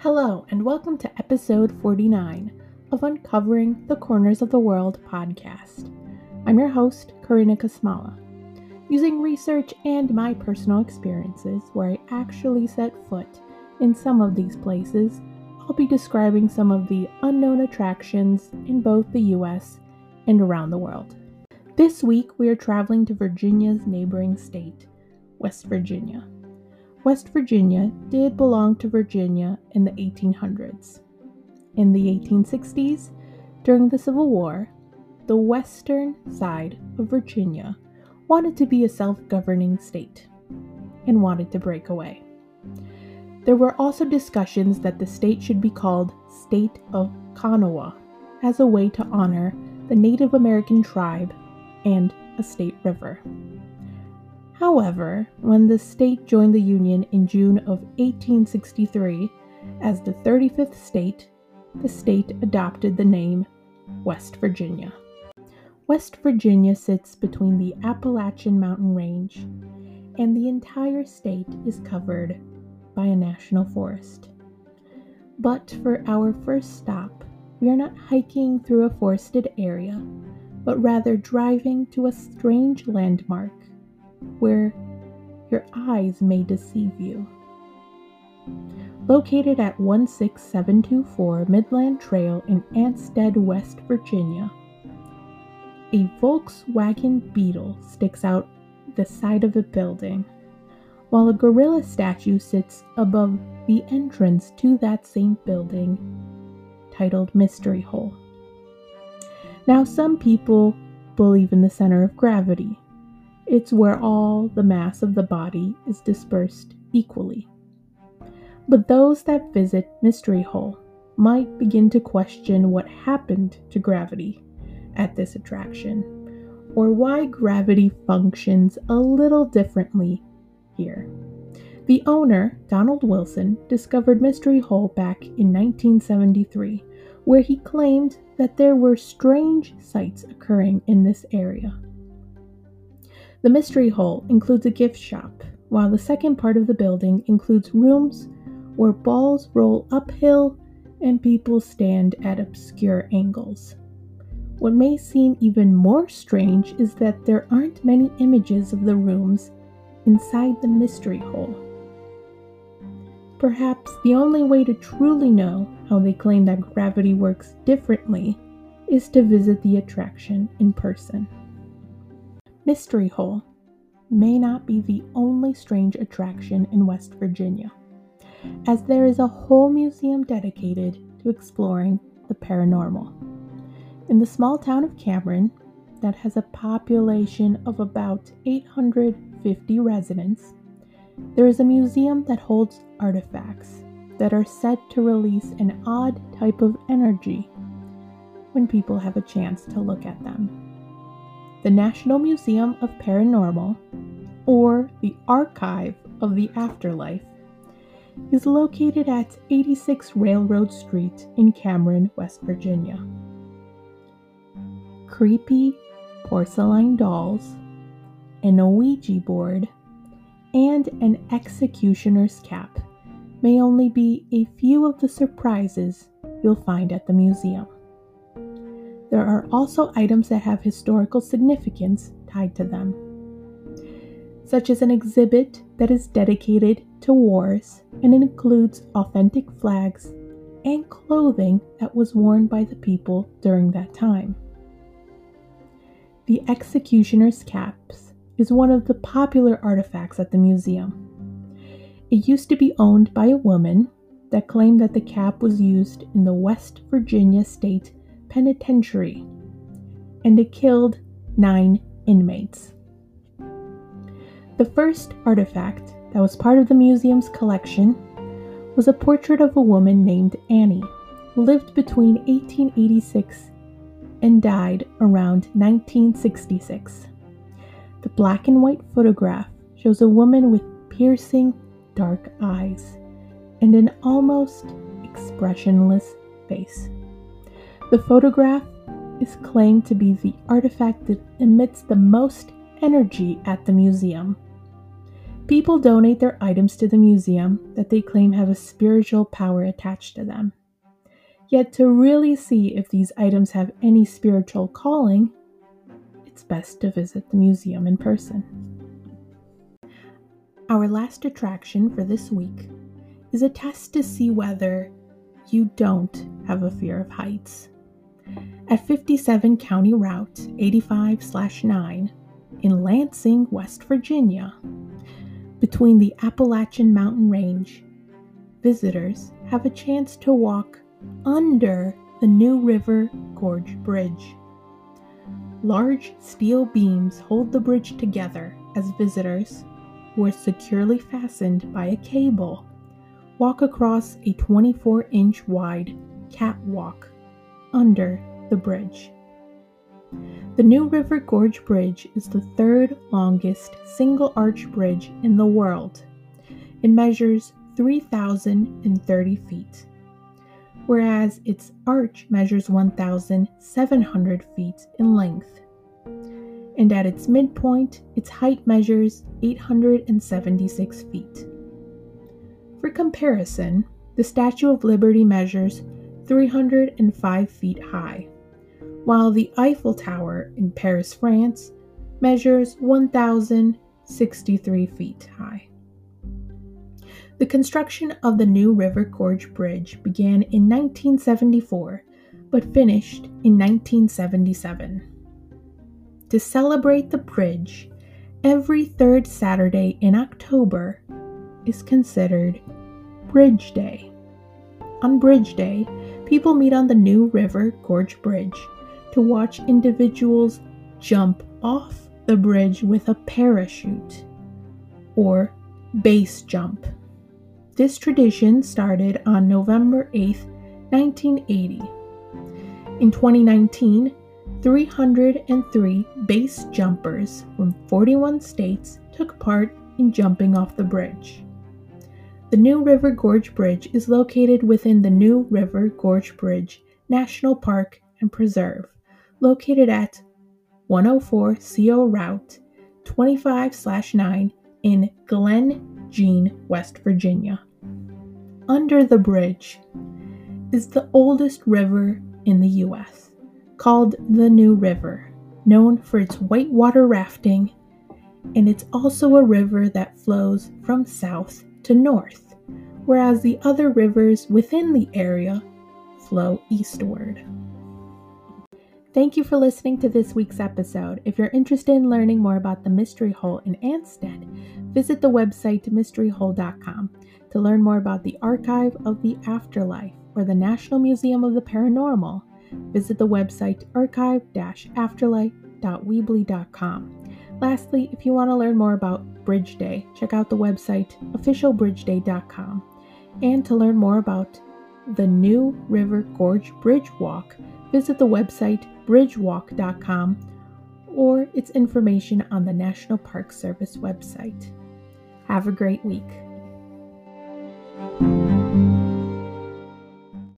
Hello, and welcome to episode 49 of Uncovering the Corners of the World podcast. I'm your host, Karina Kasmala. Using research and my personal experiences where I actually set foot in some of these places, I'll be describing some of the unknown attractions in both the US and around the world. This week, we are traveling to Virginia's neighboring state, West Virginia. West Virginia did belong to Virginia in the 1800s. In the 1860s, during the Civil War, the western side of Virginia wanted to be a self governing state and wanted to break away. There were also discussions that the state should be called State of Kanawha as a way to honor the Native American tribe and a state river. However, when the state joined the Union in June of 1863 as the 35th state, the state adopted the name West Virginia. West Virginia sits between the Appalachian Mountain Range, and the entire state is covered by a national forest. But for our first stop, we are not hiking through a forested area, but rather driving to a strange landmark where your eyes may deceive you. Located at 16724 Midland Trail in Ansted, West Virginia, a Volkswagen Beetle sticks out the side of a building, while a gorilla statue sits above the entrance to that same building, titled Mystery Hole. Now, some people believe in the center of gravity, it's where all the mass of the body is dispersed equally. But those that visit Mystery Hole might begin to question what happened to gravity at this attraction, or why gravity functions a little differently here. The owner, Donald Wilson, discovered Mystery Hole back in 1973, where he claimed that there were strange sights occurring in this area. The mystery hole includes a gift shop, while the second part of the building includes rooms where balls roll uphill and people stand at obscure angles. What may seem even more strange is that there aren't many images of the rooms inside the mystery hole. Perhaps the only way to truly know how they claim that gravity works differently is to visit the attraction in person. Mystery Hole may not be the only strange attraction in West Virginia, as there is a whole museum dedicated to exploring the paranormal. In the small town of Cameron, that has a population of about 850 residents, there is a museum that holds artifacts that are said to release an odd type of energy when people have a chance to look at them the National Museum of Paranormal, or the Archive of the Afterlife, is located at 86 Railroad Street in Cameron, West Virginia. Creepy porcelain dolls, an Ouija board, and an executioner's cap may only be a few of the surprises you'll find at the museum. There are also items that have historical significance tied to them, such as an exhibit that is dedicated to wars and includes authentic flags and clothing that was worn by the people during that time. The executioner's caps is one of the popular artifacts at the museum. It used to be owned by a woman that claimed that the cap was used in the West Virginia state penitentiary, and it killed nine inmates. The first artifact that was part of the museum's collection was a portrait of a woman named Annie, who lived between 1886 and died around 1966. The black and white photograph shows a woman with piercing dark eyes and an almost expressionless face. The photograph is claimed to be the artifact that emits the most energy at the museum. People donate their items to the museum that they claim have a spiritual power attached to them. Yet, to really see if these items have any spiritual calling, it's best to visit the museum in person. Our last attraction for this week is a test to see whether you don't have a fear of heights. At 57 County Route 85 9 in Lansing, West Virginia, between the Appalachian Mountain Range, visitors have a chance to walk under the New River Gorge Bridge. Large steel beams hold the bridge together as visitors, who are securely fastened by a cable, walk across a 24 inch wide catwalk under the bridge. The New River Gorge Bridge is the third longest single arch bridge in the world. It measures 3,030 feet, whereas its arch measures 1,700 feet in length. And at its midpoint, its height measures 876 feet. For comparison, the Statue of Liberty measures 305 feet high, while the Eiffel Tower in Paris, France, measures 1,063 feet high. The construction of the New River Gorge Bridge began in 1974 but finished in 1977. To celebrate the bridge, every third Saturday in October is considered Bridge Day. On Bridge Day, people meet on the New River Gorge Bridge to watch individuals jump off the bridge with a parachute or base jump. This tradition started on November 8, 1980. In 2019, 303 base jumpers from 41 states took part in jumping off the bridge. The New River Gorge Bridge is located within the New River Gorge Bridge National Park and Preserve, located at 104 CO Route 25 9 in Glen Jean, West Virginia. Under the bridge is the oldest river in the U.S., called the New River, known for its whitewater rafting, and it's also a river that flows from south to north, whereas the other rivers within the area flow eastward. Thank you for listening to this week's episode. If you're interested in learning more about the Mystery Hole in Ansted, visit the website mysteryhole.com to learn more about the Archive of the Afterlife or the National Museum of the Paranormal. Visit the website archive-afterlife.weebly.com. Lastly, if you want to learn more about Bridge Day, check out the website officialbridgeday.com. And to learn more about the New River Gorge Bridge Walk, visit the website bridgewalk.com or its information on the National Park Service website. Have a great week.